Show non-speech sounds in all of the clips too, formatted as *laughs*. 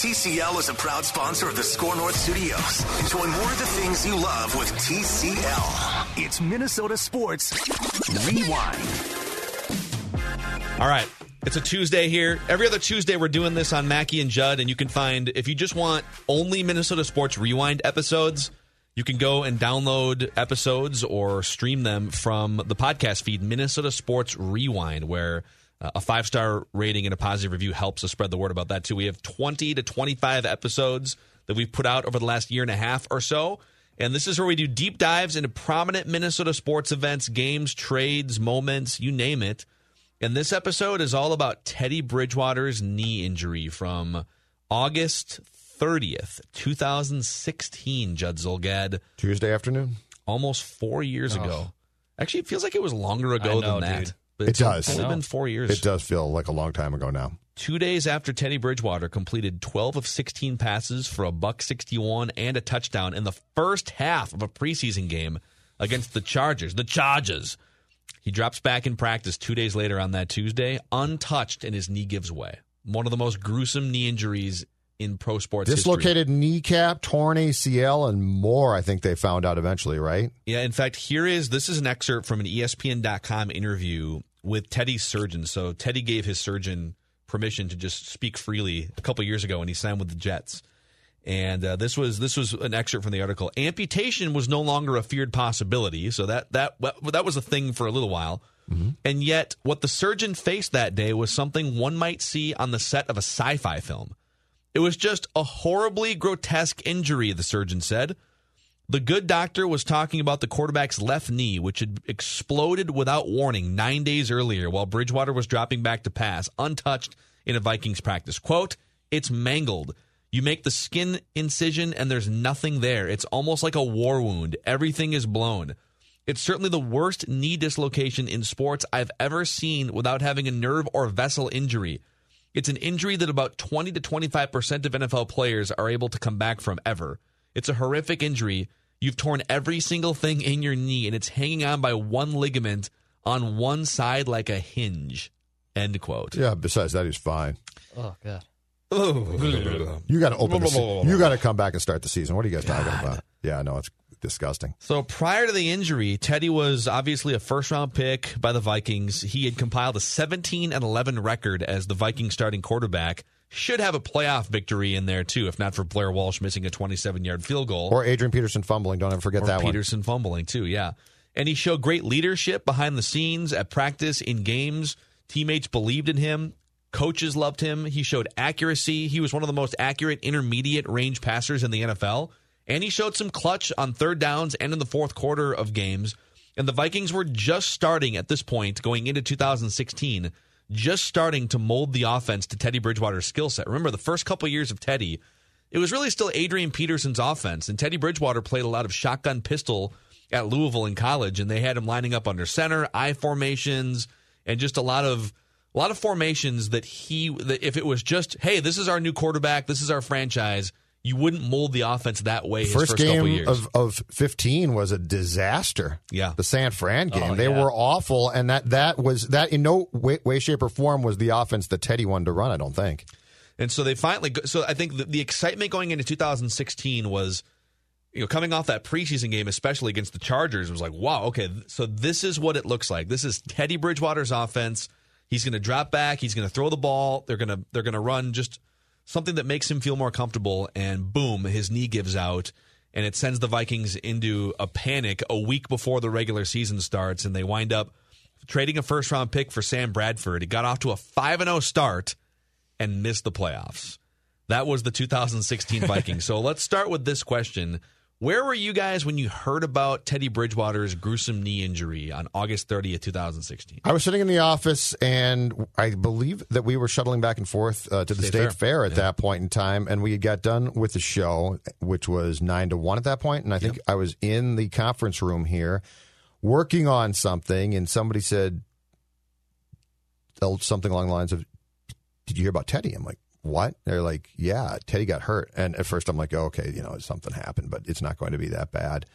TCL is a proud sponsor of the SKOR North Studios. Enjoy more of the things you love with TCL. It's Minnesota Sports Rewind. All right. It's a Tuesday here. Every other Tuesday, we're doing this on Mackey and Judd, and you can find, if you just want only Minnesota Sports Rewind episodes, you can go and download episodes or stream them from the podcast feed, Minnesota Sports Rewind, where uh, a five star rating and a positive review helps us spread the word about that, too. We have 20 to 25 episodes that we've put out over the last year and a half or so. And this is where we do deep dives into prominent Minnesota sports events, games, trades, moments, you name it. And this episode is all about Teddy Bridgewater's knee injury from August 30th, 2016, Judd Zulgad. Tuesday afternoon? Almost four years oh. ago. Actually, it feels like it was longer ago know, than that. Dude. It does. It's only been four years. It does feel like a long time ago now. Two days after Teddy Bridgewater completed 12 of 16 passes for a buck 61 and a touchdown in the first half of a preseason game against the Chargers. The Chargers. He drops back in practice two days later on that Tuesday, untouched, and his knee gives way. One of the most gruesome knee injuries in pro sports Dislocated history. kneecap, torn ACL, and more, I think they found out eventually, right? Yeah, in fact, here is this is an excerpt from an ESPN.com interview with Teddy's surgeon. So Teddy gave his surgeon permission to just speak freely a couple years ago and he signed with the Jets. And uh, this was this was an excerpt from the article. Amputation was no longer a feared possibility, so that that that was a thing for a little while. Mm-hmm. And yet, what the surgeon faced that day was something one might see on the set of a sci-fi film. It was just a horribly grotesque injury, the surgeon said. The good doctor was talking about the quarterback's left knee, which had exploded without warning nine days earlier while Bridgewater was dropping back to pass, untouched in a Vikings practice. Quote, it's mangled. You make the skin incision and there's nothing there. It's almost like a war wound. Everything is blown. It's certainly the worst knee dislocation in sports I've ever seen without having a nerve or vessel injury. It's an injury that about 20 to 25% of NFL players are able to come back from ever. It's a horrific injury. You've torn every single thing in your knee and it's hanging on by one ligament on one side like a hinge. End quote. Yeah, besides that, he's fine. Oh, God. You got to open. The, you got to come back and start the season. What are you guys God. talking about? Yeah, no, it's disgusting. So prior to the injury, Teddy was obviously a first round pick by the Vikings. He had compiled a 17 and 11 record as the Vikings starting quarterback. Should have a playoff victory in there too, if not for Blair Walsh missing a 27 yard field goal or Adrian Peterson fumbling. Don't ever forget or that Peterson one. fumbling too. Yeah, and he showed great leadership behind the scenes at practice in games. Teammates believed in him. Coaches loved him. He showed accuracy. He was one of the most accurate intermediate range passers in the NFL. And he showed some clutch on third downs and in the fourth quarter of games. And the Vikings were just starting at this point, going into 2016, just starting to mold the offense to Teddy Bridgewater's skill set. Remember, the first couple years of Teddy, it was really still Adrian Peterson's offense. And Teddy Bridgewater played a lot of shotgun pistol at Louisville in college. And they had him lining up under center, I formations, and just a lot of a lot of formations that he that if it was just hey this is our new quarterback this is our franchise you wouldn't mold the offense that way first, first game of, of 15 was a disaster yeah the san fran oh, game oh, they yeah. were awful and that that was that in no way, way shape or form was the offense that teddy wanted to run i don't think and so they finally so i think the, the excitement going into 2016 was you know, coming off that preseason game, especially against the Chargers, was like, wow, okay, so this is what it looks like. This is Teddy Bridgewater's offense. He's going to drop back. He's going to throw the ball. They're going to they're going to run just something that makes him feel more comfortable. And boom, his knee gives out, and it sends the Vikings into a panic a week before the regular season starts, and they wind up trading a first round pick for Sam Bradford. He got off to a five and zero start and missed the playoffs. That was the 2016 Vikings. so let's start with this question. Where were you guys when you heard about Teddy Bridgewater's gruesome knee injury on August 30th, 2016? I was sitting in the office, and I believe that we were shuttling back and forth uh, to the State state Fair. fair, at Yeah. that point in time, and we had got done with the show, which was nine to one at that point, and I think I was in the conference room here working on something, and somebody said uh, something along the lines of, "Did you hear about Teddy?" I'm like. What? They're like, yeah, Teddy got hurt. And at first I'm like, oh, okay, you know, something happened, but it's not going to be that bad.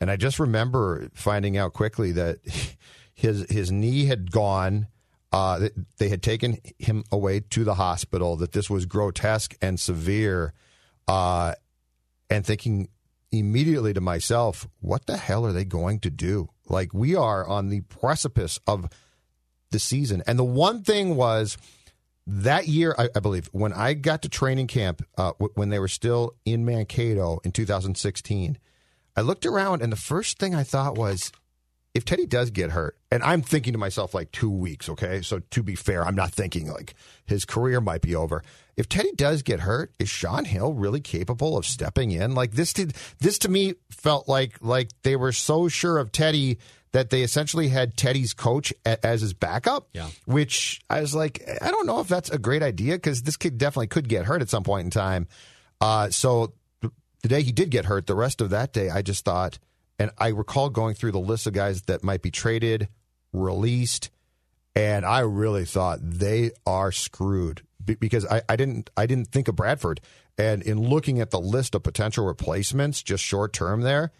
And I just remember finding out quickly that *laughs* his his knee had gone uh, they had taken him away to the hospital, that this was grotesque and severe, uh, and thinking immediately to myself, what the hell are they going to do? Like, we are on the precipice of the season. And the one thing was that year, I, I believe, when I got to training camp, uh, w- when they were still in Mankato in 2016, I looked around and the first thing I thought was, if Teddy does get hurt, and I'm thinking to myself like two weeks, okay? So to be fair, I'm not thinking like his career might be over. If Teddy does get hurt, is Shaun Hill really capable of stepping in? Like this did this to me felt like like they were so sure of Teddy that they essentially had Teddy's coach a, as his backup. Yeah. Which I was like, I don't know if that's a great idea because this kid definitely could get hurt at some point in time. Uh, so the day he did get hurt, the rest of that day, I just thought, and I recall going through the list of guys that might be traded, released, and I really thought they are screwed because I, I didn't I didn't think of Bradford. And in looking at the list of potential replacements, just short term there,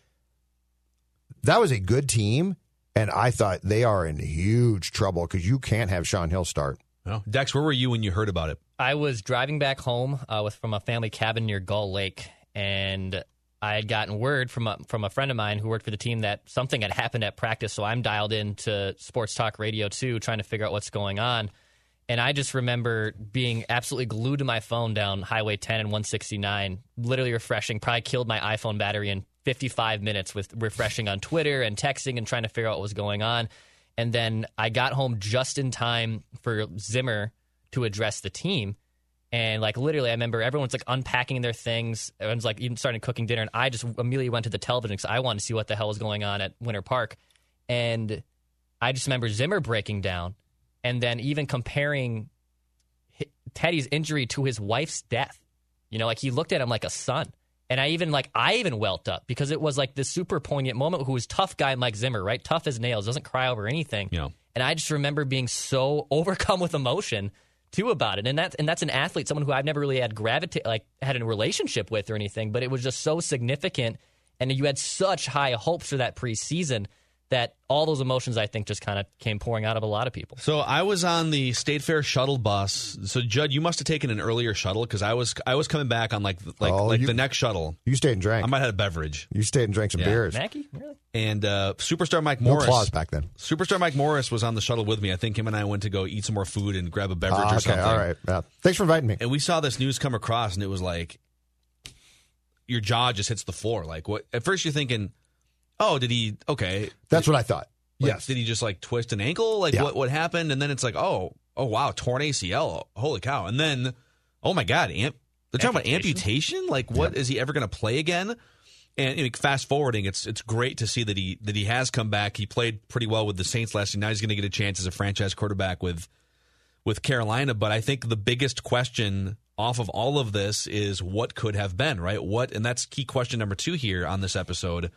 that was a good team, and I thought they are in huge trouble because you can't have Shaun Hill start. Well, Dex, where were you when you heard about it? I was driving back home uh, with from a family cabin near Gull Lake, and I had gotten word from a, from a friend of mine who worked for the team that something had happened at practice. So I'm dialed into Sports Talk Radio too, trying to figure out what's going on. And I just remember being absolutely glued to my phone down Highway 10 and 169, literally refreshing. Probably killed my iPhone battery in 55 minutes with refreshing on Twitter and texting and trying to figure out what was going on. And then I got home just in time for Zimmer to address the team. And like literally, I remember everyone's like unpacking their things. Everyone's like even starting cooking dinner, and I just immediately went to the television because I wanted to see what the hell was going on at Winter Park. And I just remember Zimmer breaking down, and then even comparing Teddy's injury to his wife's death. You know, like he looked at him like a son. And I even like I even welt up because it was like this super poignant moment. Who was tough guy Mike Zimmer, right? Tough as nails, doesn't cry over anything. Yeah. And I just remember being so *laughs* overcome with emotion too about it. And that's and that's an athlete, someone who I've never really had gravitate like had a relationship with or anything, but it was just so significant. And you had such high hopes for that preseason that all those emotions I think just kind of came pouring out of a lot of people. So I was on the State Fair shuttle bus. So Judd, you must have taken an earlier shuttle because I was I was coming back on like like Oh, like you- the next shuttle. You stayed and drank. I might have had a beverage. you stayed and drank some Yeah. beers. Mackey, really? And uh, superstar Mike No Morris. claws back then. Superstar Mike Morris was on the shuttle with me. I think him and I went to go eat some more food and grab a beverage or okay, something. all right. Yeah. Thanks for inviting me. And we saw this news come across, and it was like your jaw just hits the floor. Like what? At first, you're thinking, "Oh, did he? Okay, That's what I thought. Like, yes. Did he just like twist an ankle? Like Yeah. what what happened? And then it's like, oh, oh wow, torn ACL. Holy cow! And then, oh my god, amp. They're talking about amputation. Like, what is he ever going to play again? And you know, fast forwarding, it's it's great to see that he that he has come back. He played pretty well with the Saints last year. Now he's going to get a chance as a franchise quarterback with with Carolina. But I think the biggest question off of all of this is what could have been, right? What, and that's key question number two here on this episode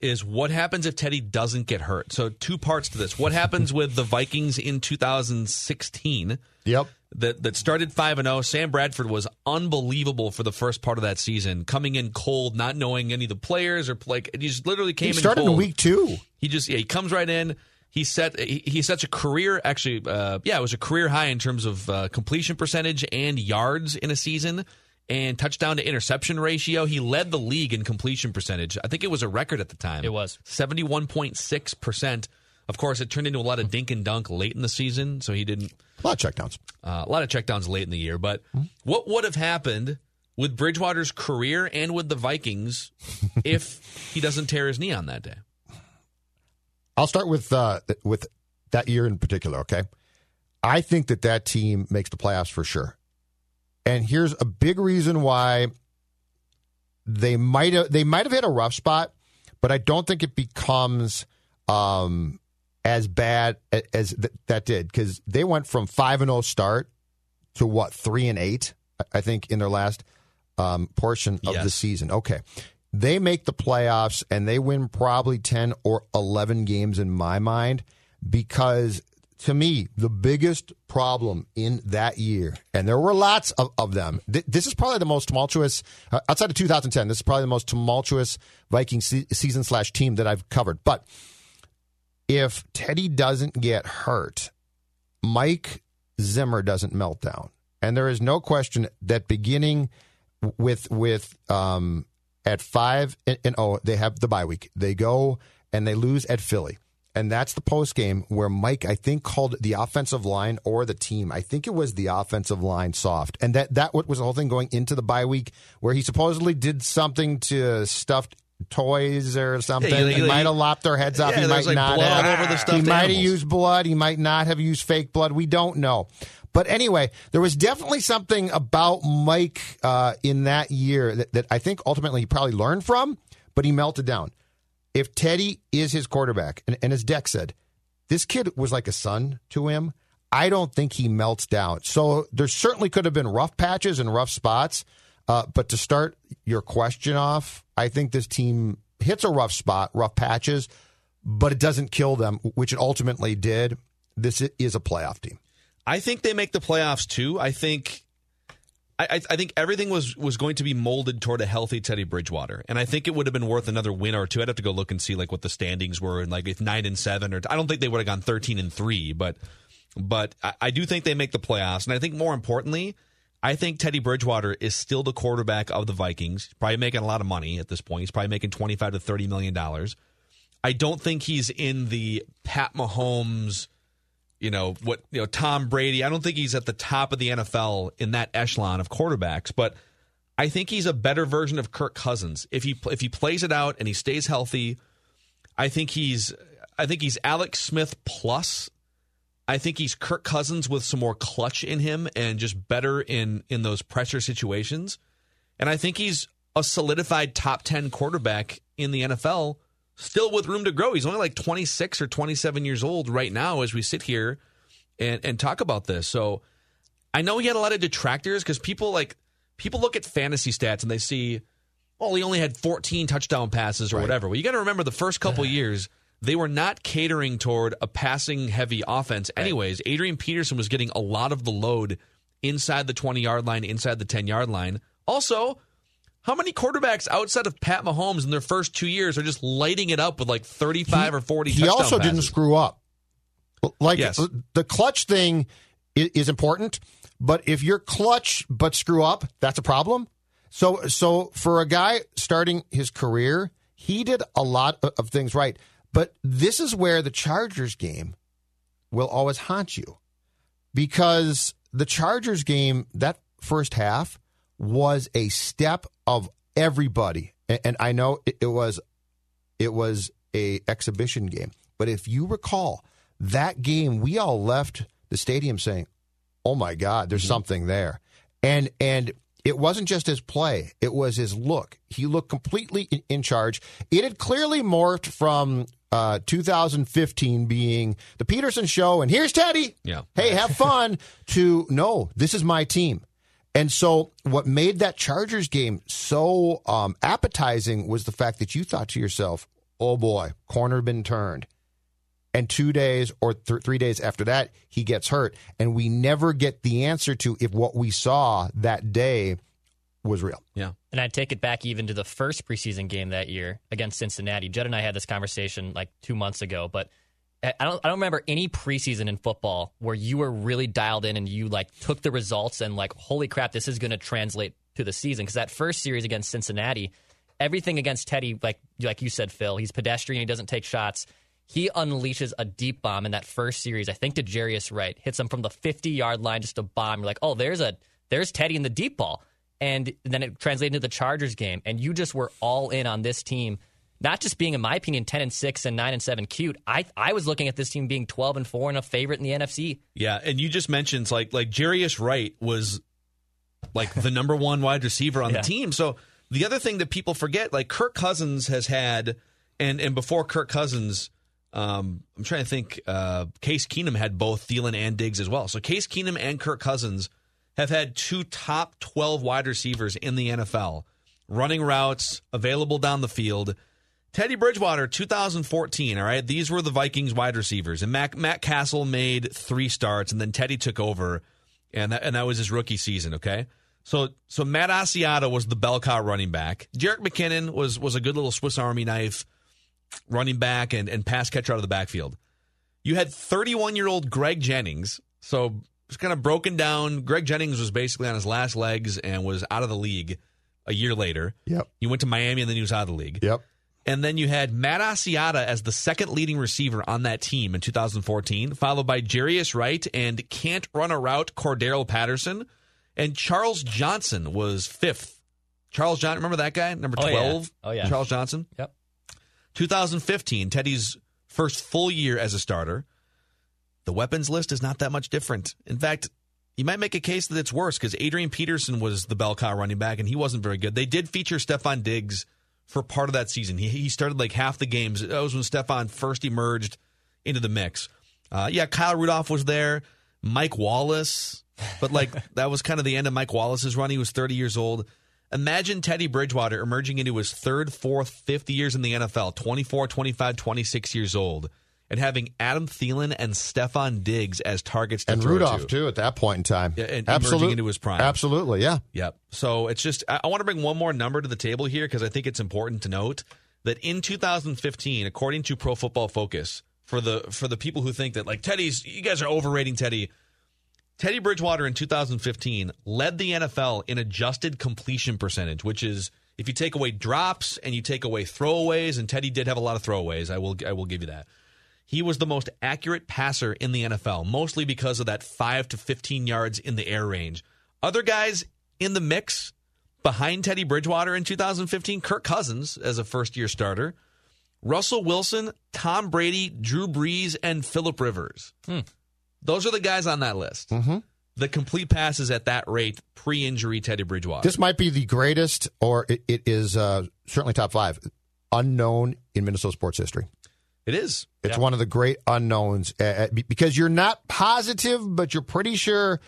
is what happens if Teddy doesn't get hurt? So two parts to this. What happens with the Vikings in 2016 Yep. that that started 5 and 0. Sam Bradford was unbelievable for the first part of that season, coming in cold, not knowing any of the players or like he just literally came He in started in cold. week two. He just yeah, he comes right in. He set he, he sets a career actually uh, yeah it was a career high in terms of uh, completion percentage and yards in a season and touchdown to interception ratio. He led the league in completion percentage. I think it was a record at the time. It was. seventy one point six percent. Of course, it turned into a lot of dink and dunk late in the season, so he didn't A lot of checkdowns. uh, a lot of checkdowns late in the year. But what would have happened with Bridgewater's career and with the Vikings *laughs* if he doesn't tear his knee on that day? I'll start with uh, with that year in particular. Okay, I think that that team makes the playoffs for sure, and here's a big reason why they might have they might have hit a rough spot, but I don't think it becomes um, as bad as th- that did because they went from five and zero start to what three and eight, I- think, in their last um, portion of the season. Okay. They make the playoffs and they win probably 10 or 11 games in my mind because to me, the biggest problem in that year, and there were lots of, of them, th- this is probably the most tumultuous, uh, outside of 2010, this is probably the most tumultuous Viking se- season slash team that I've covered. But if Teddy doesn't get hurt, Mike Zimmer doesn't melt down, and there is no question that beginning with with um, at five and, and oh they have the bye week. They go and they lose at Philly. And that's the post game where Mike, I think, called the offensive line or the team. I think it was the offensive line soft, and that that what was the whole thing going into the bye week, where he supposedly did something to stuffed toys or something. Yeah, he he- might have lopped their heads off. Yeah, he might like, not have. over the he might have used blood. He might not have used fake blood. We don't know. But anyway, there was definitely something about Mike uh, in that year that, that I think ultimately he probably learned from, but he melted down. If Teddy is his quarterback, and, and as Dex said, this kid was like a son to him. I don't think he melts down. So there certainly could have been rough patches and rough spots. Uh, but to start your question off, I think this team hits a rough spot, rough patches, but it doesn't kill them, which it ultimately did. This is a playoff team. I think they make the playoffs too. I think I, I- think everything was was going to be molded toward a healthy Teddy Bridgewater, and I think it would have been worth another win or two. I'd have to go look and see like what the standings were, and like if nine and seven, or I don't think they would have gone thirteen and three, but but I, I do think they make the playoffs, and I think more importantly, I think Teddy Bridgewater is still the quarterback of the Vikings. He's probably making a lot of money at this point. He's probably making twenty five to thirty million dollars. I don't think he's in the Pat Mahomes you know what you know Tom Brady. I don't think he's at the top of the NFL in that echelon of quarterbacks, but I think he's a better version of Kirk Cousins. If he if he plays it out and he stays healthy, I think he's I think he's Alex Smith plus. I think he's Kirk Cousins with some more clutch in him and just better in in those pressure situations. And I think he's a solidified top 10 quarterback in the NFL, still with room to grow. He's only like 26 or 27 years old right now as we sit here and, and talk about this. So I know he had a lot of detractors because people like people look at fantasy stats and they see, oh, he only had 14 touchdown passes or whatever. Well, you got to remember the first couple years, they were not catering toward a passing heavy offense. Anyways, Adrian Peterson was getting a lot of the load inside the 20 yard line, inside the 10 yard line. Also, how many quarterbacks outside of Pat Mahomes in their first two years are just lighting it up with like 35 or 40 He also didn't screw up. Like Yes. Uh, the clutch thing is, important, but if you're clutch but screw up, that's a problem. So, so for a guy starting his career, he did a lot of things right. But this is where the Chargers game will always haunt you because the Chargers game, that first half was a step of everybody. And, and I know it, it was it was a exhibition game. But if you recall, that game we all left the stadium saying, "Oh my God, there's something there," and and it wasn't just his play; it was his look. He looked completely in, in charge. It had clearly morphed from. Uh, 2015 being the Peterson show, and here's Teddy. Yeah. Hey, have fun. to no, this is my team. And so, what made that Chargers game so um, appetizing was the fact that you thought to yourself, "Oh boy, corner been turned." And two days or th- three days after that, he gets hurt, and we never get the answer to if what we saw that day was real. Yeah. And I'd take it back even to the first preseason game that year against Cincinnati. Judd and I had this conversation like two months ago, but I don't, I don't remember any preseason in football where you were really dialed in and you like took the results and like, holy crap, this is going to translate to the season. Because that first series against Cincinnati, everything against Teddy, like like you said, Phil, he's pedestrian, he doesn't take shots. He unleashes a deep bomb in that first series. I think to Jarius Wright hits him from the 50 yard line, just a bomb. You're like, oh, there's a there's Teddy in the deep ball and then it translated into the Chargers game, and you just were all in on this team. Not just being, in my opinion, ten and six and nine and seven cute. I I was looking at this team being twelve and four and a favorite in the NFC. Yeah, and you just mentioned like like Jarius Wright was like the number *laughs* one wide receiver on Yeah. the team. So the other thing that people forget, like Kirk Cousins has had, and and before Kirk Cousins, um, I'm trying to think. Uh, Case Keenum had both Thielen and Diggs as well. So Case Keenum and Kirk Cousins have had two top 12 wide receivers in the NFL, running routes available down the field. Teddy Bridgewater, 2014. All right, these were the Vikings wide receivers, and Matt, Matt Cassel made three starts, and then Teddy took over, and that, and that was his rookie season. Okay, so so Matt Asiata was the bell cow running back. Jerick McKinnon was was a good little Swiss Army knife running back and and pass catcher out of the backfield. You had 31 year old Greg Jennings, So it's kind of broken down. Greg Jennings was basically on his last legs and was out of the league a year later. Yep. He went to Miami and then he was out of the league. Yep. And then you had Matt Asiata as the second leading receiver on that team in 2014, followed by Jarius Wright and can't run a route Cordarrelle Patterson. And Charles Johnson was fifth. Charles Johnson, remember that guy? Number Oh, yeah. 12? Oh, yeah. Charles Johnson. Yep. 2015, Teddy's first full year as a starter. The weapons list is not that much different. In fact, you might make a case that it's worse because Adrian Peterson was the bell cow running back and he wasn't very good. They did feature Stefon Diggs for part of that season. He, he started like half the games. That was when Stefon first emerged into the mix. Uh, yeah, Kyle Rudolph was there. Mike Wallace, but like *laughs* that was kind of the end of Mike Wallace's run. He was 30 years old. Imagine Teddy Bridgewater emerging into his third, fourth, fifth years in the NFL, 24, 25, 26 years old, and having Adam Thielen and Stefon Diggs as targets to And throw Rudolph to. too at that point in time. Yeah, and emerging into his prime. Absolutely, yeah. Yep. So it's just I, I want to bring one more number to the table here because I think it's important to note that in 2015, according to Pro Football Focus, for the for the people who think that like Teddy's, you guys are overrating Teddy. Teddy Bridgewater in 2015 led the NFL in adjusted completion percentage, which is if you take away drops and you take away throwaways, and Teddy did have a lot of throwaways. I will I will give you that. He was the most accurate passer in the NFL, mostly because of that 5 to 15 yards in the air range. Other guys in the mix behind Teddy Bridgewater in 2015, Kirk Cousins as a first year starter, Russell Wilson, Tom Brady, Drew Brees, and Philip Rivers. Those are the guys on that list. Mm-hmm. The complete passes at that rate pre injury Teddy Bridgewater. This might be the greatest, or it, it is uh, certainly top five, unknown in Minnesota sports history. It is. It's one of the great unknowns uh, uh, because you're not positive, but you're pretty sure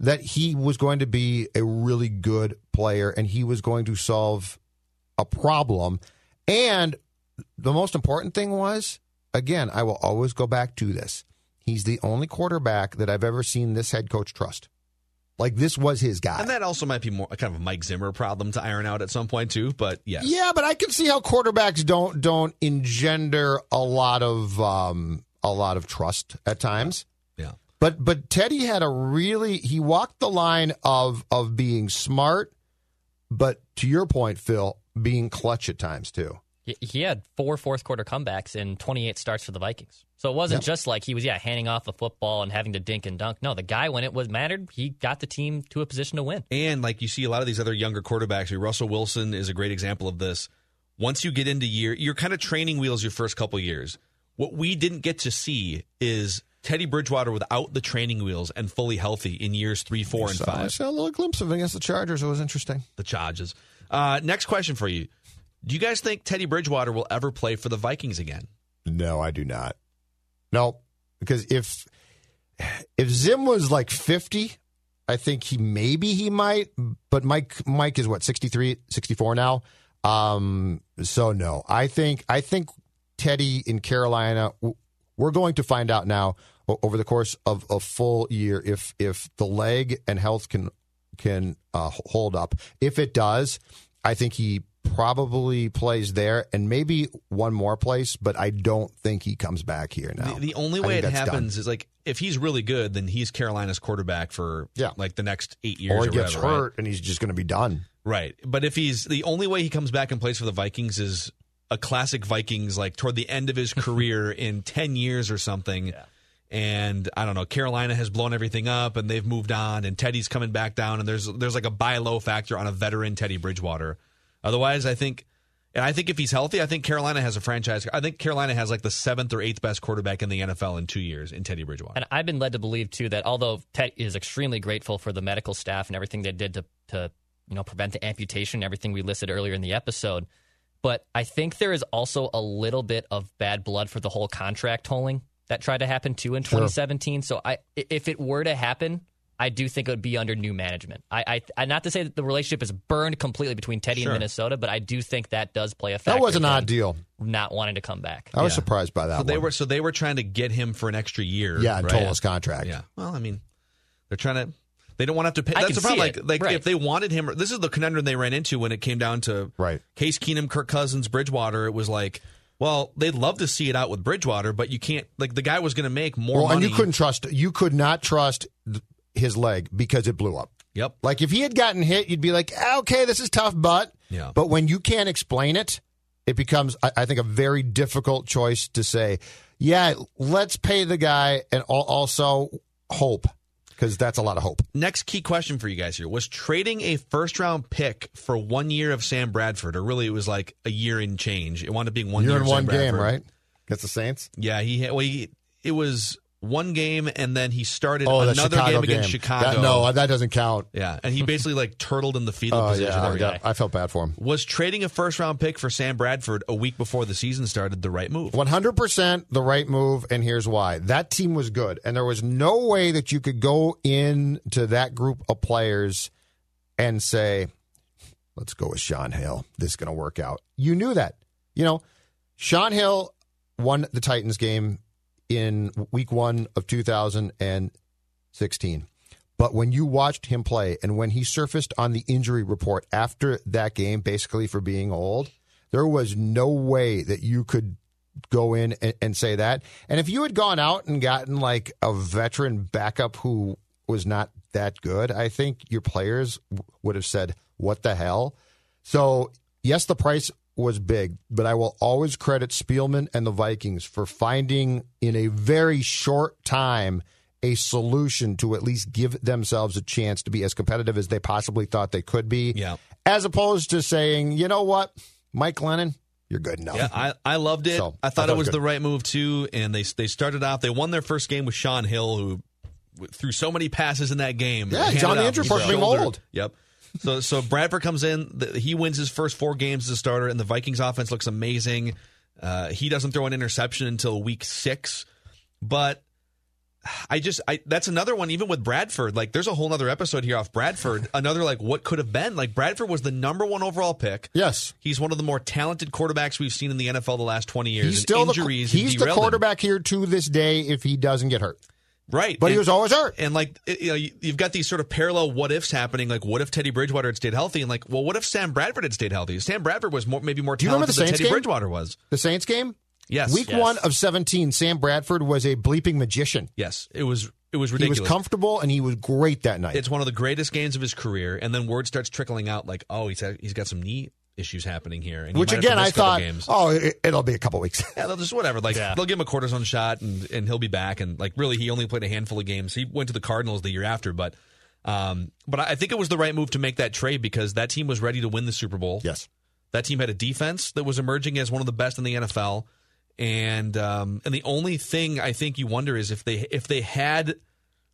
that he was going to be a really good player and he was going to solve a problem. And the most important thing was, again, I will always go back to this. He's the only quarterback that I've ever seen this head coach trust. Like this was his guy. And that also might be more kind of a Mike Zimmer problem to iron out at some point too. But yes, Yeah, but I can see how quarterbacks don't don't engender a lot of um, a lot of trust at times. yeah. But but Teddy had a really he walked the line of of being smart, but to your point, Phil, being clutch at times too. He- He had four fourth quarter comebacks in 28 starts for the Vikings. So it wasn't Yep. just like he was, yeah, handing off the football and having to dink and dunk. No, the guy, when it was mattered, he got the team to a position to win. And like you see a lot of these other younger quarterbacks, I Russell Wilson is a great example of this. Once you get into year, you're kind of training wheels your first couple years. What we didn't get to see is Teddy Bridgewater without the training wheels and fully healthy in years three, four, and So I five. saw a little glimpse of it against the Chargers. It was interesting. The Chargers. Uh, next question for you: Do you guys think Teddy Bridgewater will ever play for the Vikings again? No, I do not. No, because if if Zim was like fifty, I think he maybe he might. But Mike Mike is what 63, 64 now. Um, so no, I think I think Teddy in Carolina. We're going to find out now over the course of a full year if if the leg and health can can uh, hold up. If it does, I think he probably plays there and maybe one more place, but I don't think he comes back here now. The, the only way it happens is like if he's really good, then he's Carolina's quarterback for Yeah. like the next eight years. or he or gets whatever, right? hurt and he's just going to be done. Right. But if he's the only way he comes back and plays for the Vikings is a classic Vikings, like toward the end of his *laughs* career in 10 years or something. And I don't know, Carolina has blown everything up and they've moved on and Teddy's coming back down and there's there's like a buy low factor on a veteran Teddy Bridgewater. Otherwise, I think and I think if he's healthy, I think Carolina has a franchise. I think Carolina has like the seventh or eighth best quarterback in the NFL in two years in Teddy Bridgewater. And I've been led to believe too that although Ted is extremely grateful for the medical staff and everything they did to to you know prevent the amputation, everything we listed earlier in the episode, but I think there is also a little bit of bad blood for the whole contract tolling that tried to happen too in 2017. So I if it were to happen, I do think it would be under new management. I, I, I not to say that the relationship is burned completely between Teddy Sure. and Minnesota, but I do think that does play a factor. That was an in odd deal. Not wanting to come back. I was Yeah. surprised by that so they were so they were trying to get him for an extra year. yeah, and right? tolled his contract. Yeah. Well, I mean, they're trying to. They don't want to have to pay. I That's can the problem. Like, like Right. if they wanted him, this is the conundrum they ran into when it came down to Right. Case Keenum, Kirk Cousins, Bridgewater. It was like, Well, they'd love to see it out with Bridgewater, but you can't. Like the guy was going to make more Well, and you couldn't trust. You could not trust th- his leg because it blew up. Yep. Like if he had gotten hit, you'd be like, "Ah, okay, this is tough, but. Yeah. But when you can't explain it, it becomes, I, I think, a very difficult choice to say, yeah, let's pay the guy and also hope because that's a lot of hope. Next key question for you guys here was trading a first round pick for one year of Sam Bradford, or really it was like a year in change. It wound up being one You're year in one Sam game, Bradford. right? Against the Saints. Yeah, he, well, he it was one game, and then he started Oh, another Chicago game against. Chicago. That- no, that doesn't count. yeah, and he basically like turtled in the fetal Oh position. yeah, every. I felt bad for him. Was trading a first round pick for Sam Bradford a week before the season started the right move? 100% the right move, and here's why. That team was good, and there was no way that you could go into that group of players and say, let's go with Shaun Hill. This is going to work out. You knew that. You know, Shaun Hill won the Titans game in week one of 2016. But when you watched him play and when he surfaced on the injury report after that game, basically for being old, there was no way that you could go in and, and say that. And if you had gone out and gotten like a veteran backup who was not that good, I think your players would have said, What the hell? So, yes, the price was big, but I will always credit Spielman and the Vikings for finding in a very short time a solution to at least give themselves a chance to be as competitive as they possibly thought they could be. Yeah. As opposed to saying, you know what, Mike Glennon, you're good enough. Yeah, I, I loved it. So, I thought I it thought was it was the right move too. And they they started off. They won their first game with Shaun Hill, who threw so many passes in that game. Yeah, he's Handed on the injury his report being old. Yep. So so Bradford comes in. The, he wins his first four games as a starter, and the Vikings offense looks amazing. Uh, he doesn't throw an interception until week six, but. I just I that's another one even with Bradford like there's a whole other episode here off Bradford *laughs* another like what could have been like Bradford was the number one overall pick Yes. He's one of the more talented quarterbacks we've seen in the NFL the last 20 years. He's still the, injuries he's the derailed him. quarterback here to this day if he doesn't get hurt. Right. But he was always hurt. And like you know, you- you've got these sort of parallel what ifs happening. Like, what if Teddy Bridgewater had stayed healthy? And like, well, what if Sam Bradford had stayed healthy? Sam Bradford was more, maybe more Do you remember talented the than Saints Teddy game? Bridgewater was. The Saints game? Yes. Week Yes. one of 17, Sam Bradford was a bleeping magician. Yes. It was. It was ridiculous. He was comfortable and he was great that night. it's one of the greatest games of his career. And then word starts trickling out, like, oh, he's he's got some knee issues happening here. And Which might have to again, I miss a couple thought, games. oh, it, it'll be a couple weeks. Yeah, they'll just whatever. Like Yeah. they'll give him a cortisone shot and and he'll be back. And like really, he only played a handful of games. He went to the Cardinals the year after, but um, but I think it was the right move to make that trade because that team was ready to win the Super Bowl. yes. That team had a defense that was emerging as one of the best in the NFL, and um, and the only thing I think you wonder is if they if they had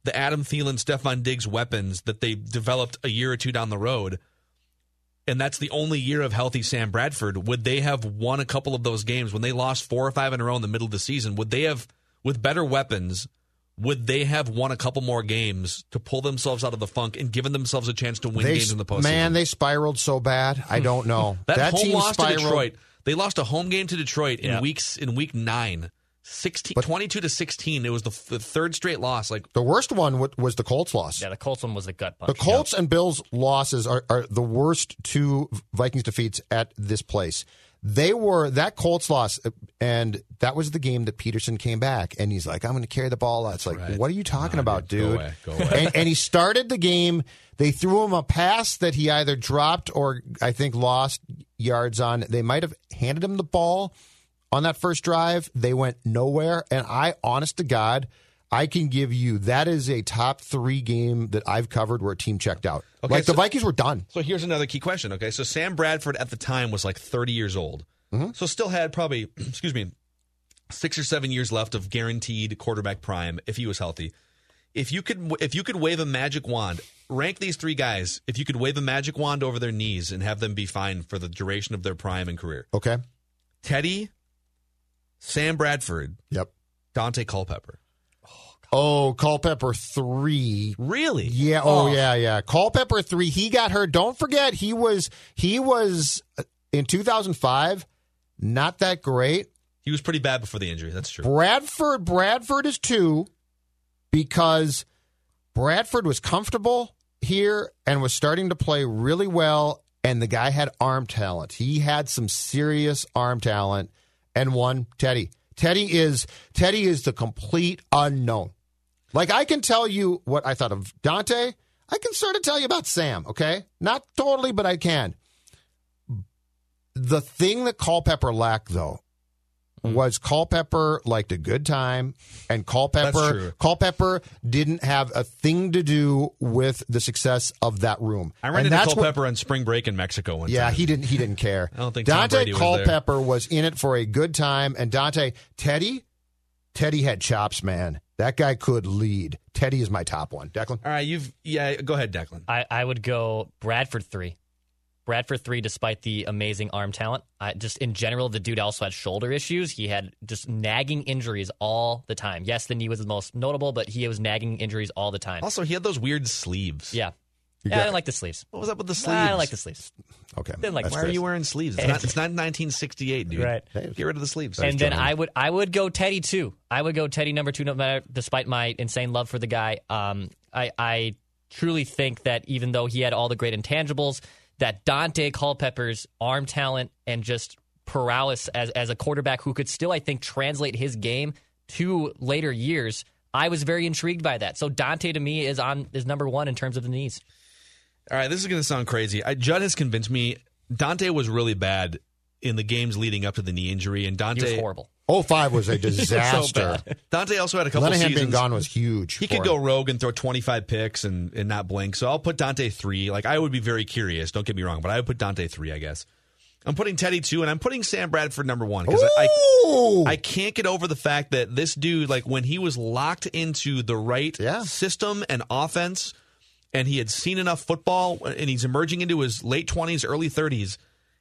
the Adam Thielen, Stefon Diggs weapons that they developed a year or two down the road, and that's the only year of healthy Sam Bradford, would they have won a couple of those games when they lost four or five in a row in the middle of the season? Would they have, with better weapons, would they have won a couple more games to pull themselves out of the funk and given themselves a chance to win They, games in the postseason? man, they spiraled so bad. I don't know. *laughs* that, home team loss spiraled. to Detroit. They lost a home game to Detroit in Yeah. weeks in week nine. 16, 22 to 16. It was the, the third straight loss. Like, The worst one wa- was the Colts loss. Yeah, the Colts one was a gut punch. The Colts and Bills losses are, are the worst two Vikings defeats at this place. They were that Colts loss, and that was the game that Peterson came back and he's like, "I'm going to carry the ball." It's like, right. what are you talking No, about, dude, go away, go away. And, and he started the game. They threw him a pass that he either dropped or I think lost yards on. They might have handed him the ball on that first drive. They went nowhere. And I, honest to God, I can give you that is a top three game that I've covered where a team checked out. Okay, like the Vikings were done. So here's another key question. Okay, so Sam Bradford at the time was like 30 years old, mm-hmm. so still had probably, *clears throat* excuse me, six or seven years left of guaranteed quarterback prime if he was healthy. If you could, if you could wave a magic wand, rank these three guys. If you could wave a magic wand over their knees and have them be fine for the duration of their prime and career, Okay. Teddy, Sam Bradford, Yep. Daunte Culpepper. Oh, Culpepper three. Really? Yeah. Oh, yeah, yeah. Culpepper three. He got hurt. Don't forget, he was he was uh, in 2005. Not that great. He was pretty bad before the injury. That's true. Bradford. Bradford is two because Bradford was comfortable here and was starting to play really well. And the guy had arm talent. He had some serious arm talent. And one Teddy. Teddy is Teddy is the complete unknown. Like I can tell you what I thought of Daunte. I can sort of tell you about Sam. Okay, not totally, but I can. The thing that Culpepper lacked, though, Mm-hmm. was Culpepper liked a good time, and Culpepper. Culpepper didn't have a thing to do with the success of that room. I ran And into that's what- Culpepper on spring break in Mexico one yeah, time. he didn't. He didn't *laughs* care. I don't think Daunte Brady was. Culpepper was in it for a good time, and Daunte Teddy, Teddy had chops, man. That guy could lead. Teddy is my top one. Declan. All right, you've yeah. Go ahead, Declan. I, I would go Bradford three. Bradford three, despite the amazing arm talent, I, just in general, the dude also had shoulder issues. He had just nagging injuries all the time. Yes, the knee was the most notable, but he was nagging injuries all the time. Also, he had those weird sleeves. Yeah, You yeah, I got- didn't like the sleeves. What was up with the sleeves? I didn't like the sleeves. Okay. Didn't like That's Why are you wearing sleeves? It's not, it's not 1968, dude. Right. Get rid of the sleeves. and then I would I would go Teddy too. I would go Teddy number two, no matter despite my insane love for the guy. Um, I I truly think that even though he had all the great intangibles, that Daunte Culpepper's arm talent and just paralysis as as a quarterback who could still I think translate his game to later years. I was very intrigued by that. So Daunte to me is on is number one in terms of the knees. All right, this is going to sound crazy. I, Judd has convinced me Daunte was really bad in the games leading up to the knee injury, and He Daunte was horrible. 05 was a *laughs* disaster. Daunte also had a couple Linehan being gone was huge. He could go rogue and throw 25 picks and, and not blink. So I'll put Daunte three. Like I would be very curious. Don't get me wrong, but I would put Daunte three. I guess I'm putting Teddy two, and I'm putting Sam Bradford number one because I, Ooh! I can't get over the fact that this dude, like when he was locked into the right Yeah. system and offense, and he had seen enough football, and he's emerging into his late 20s, early 30s,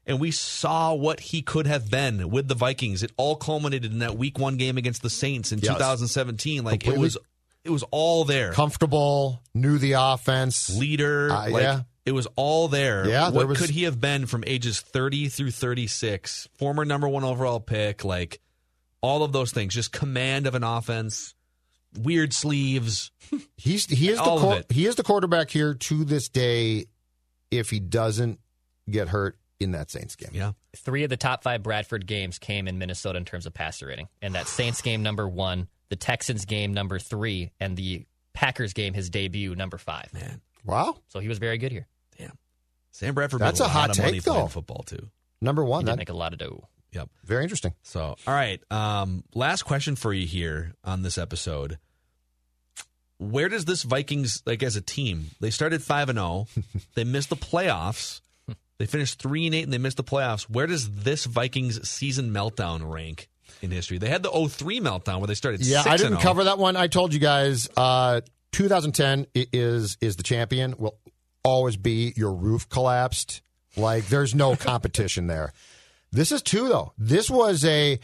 and we saw what he could have been with the Vikings. It all culminated in that Week One game against the Saints in Yes. 2017. Like it was, it was all there. comfortable, knew the offense. Leader, Uh, like yeah. it was all there. Yeah, what there was- could he have been from ages 30 through 36? Former number one overall pick, like all of those things. Just command of an offense, weird sleeves. *laughs* He's he is the All of quar- it. he is the quarterback here to this day. If he doesn't get hurt in that Saints game, Yeah. three of the top five Bradford games came in Minnesota in terms of passer rating. And that Saints game number one, the Texans game number three, and the Packers game, his debut, number five. Man, wow, So he was very good here. damn. Sam Bradford That's a, a hot take, though. football too. number one. did That, make a lot of dough. Yep. very interesting. So, all right. Um, last question for you here on this episode. Where does this Vikings like as a team? They started five and zero. *laughs* They missed the playoffs. They finished three and eight, and they missed the playoffs. Where does this Vikings season meltdown rank in history? They had the 03 meltdown where they started. Yeah, 6 I didn't cover that one. I told you guys. Uh, 2010 is is the champion. Will always be. Your roof collapsed. Like there's no *laughs* competition there. This is two though. This was a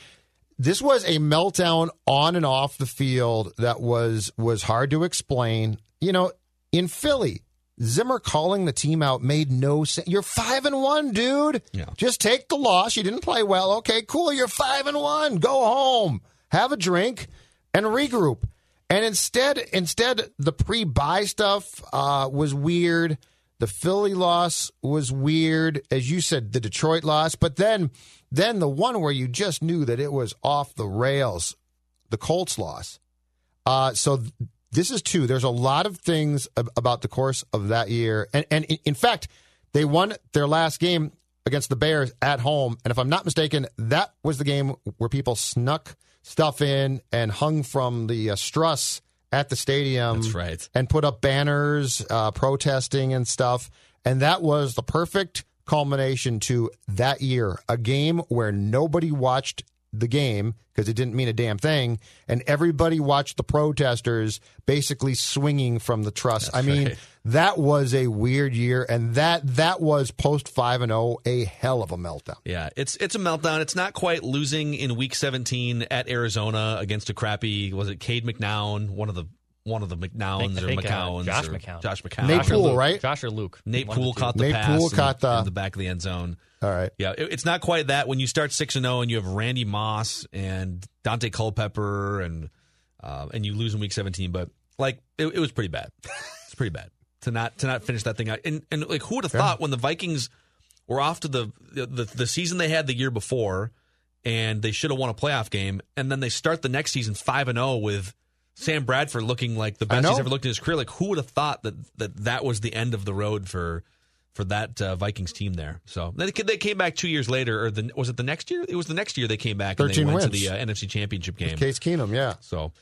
this was a meltdown on and off the field that was was hard to explain. You know, in Philly, Zimmer calling the team out made no sense. You're five and one, dude. Yeah. Just take the loss. You didn't play well. Okay, cool. You're five and one. Go home, have a drink, and regroup. And instead, instead, the pre-bye stuff uh, was weird. The Philly loss was weird, as you said. The Detroit loss, but then, then the one where you just knew that it was off the rails, the Colts loss. Uh, so this is two. There's a lot of things ab- about the course of that year, and and in- in fact, they won their last game against the Bears at home. And if I'm not mistaken, that was the game where people snuck stuff in and hung from the uh, struss at the stadium. That's right. And put up banners uh, protesting and stuff. And that was the perfect culmination to that year, a game where nobody watched the game because it didn't mean a damn thing, and everybody watched the protesters basically swinging from the truss. I mean, right. that was a weird year, and that that was post five and zero a hell of a meltdown. Yeah, it's it's a meltdown. It's not quite losing in Week 17 at Arizona against a crappy. Was it Cade McNown? One of the one of the McNowns or think, uh, Josh or McCown. Josh McCown. Nate Josh Poole, Luke. right? Josh or Luke. Nate One of the Poole caught the Nate pass Poole in, caught the- in the back of the end zone. All right. Yeah, it- it's not quite that when you start six and zero and you have Randy Moss and Daunte Culpepper and uh, and you lose in week seventeen, but like it, it was pretty bad. *laughs* It's pretty bad to not to not finish that thing out. And and like who would have thought when the Vikings were off to the, the the season they had the year before and they should have won a playoff game. And then they start the next season five and zero with Sam Bradford looking like the best he's ever looked in his career. Like who would have thought that that that was the end of the road for for that uh, Vikings team there? So they, they came back two years later, or the, was it the next year? It was the next year they came back and they 13 went to wins. the uh, NFC Championship game. Case Keenum, yeah. So, all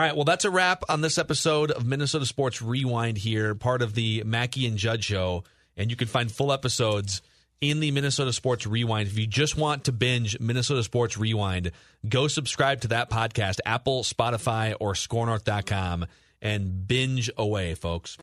right. Well, that's a wrap on this episode of Minnesota Sports Rewind here, part of the Mackey and Judd show. And you can find full episodes in the Minnesota Sports Rewind. If you just want to binge Minnesota Sports Rewind, go subscribe to that podcast, Apple, Spotify, or skornorth.com, and binge away, folks.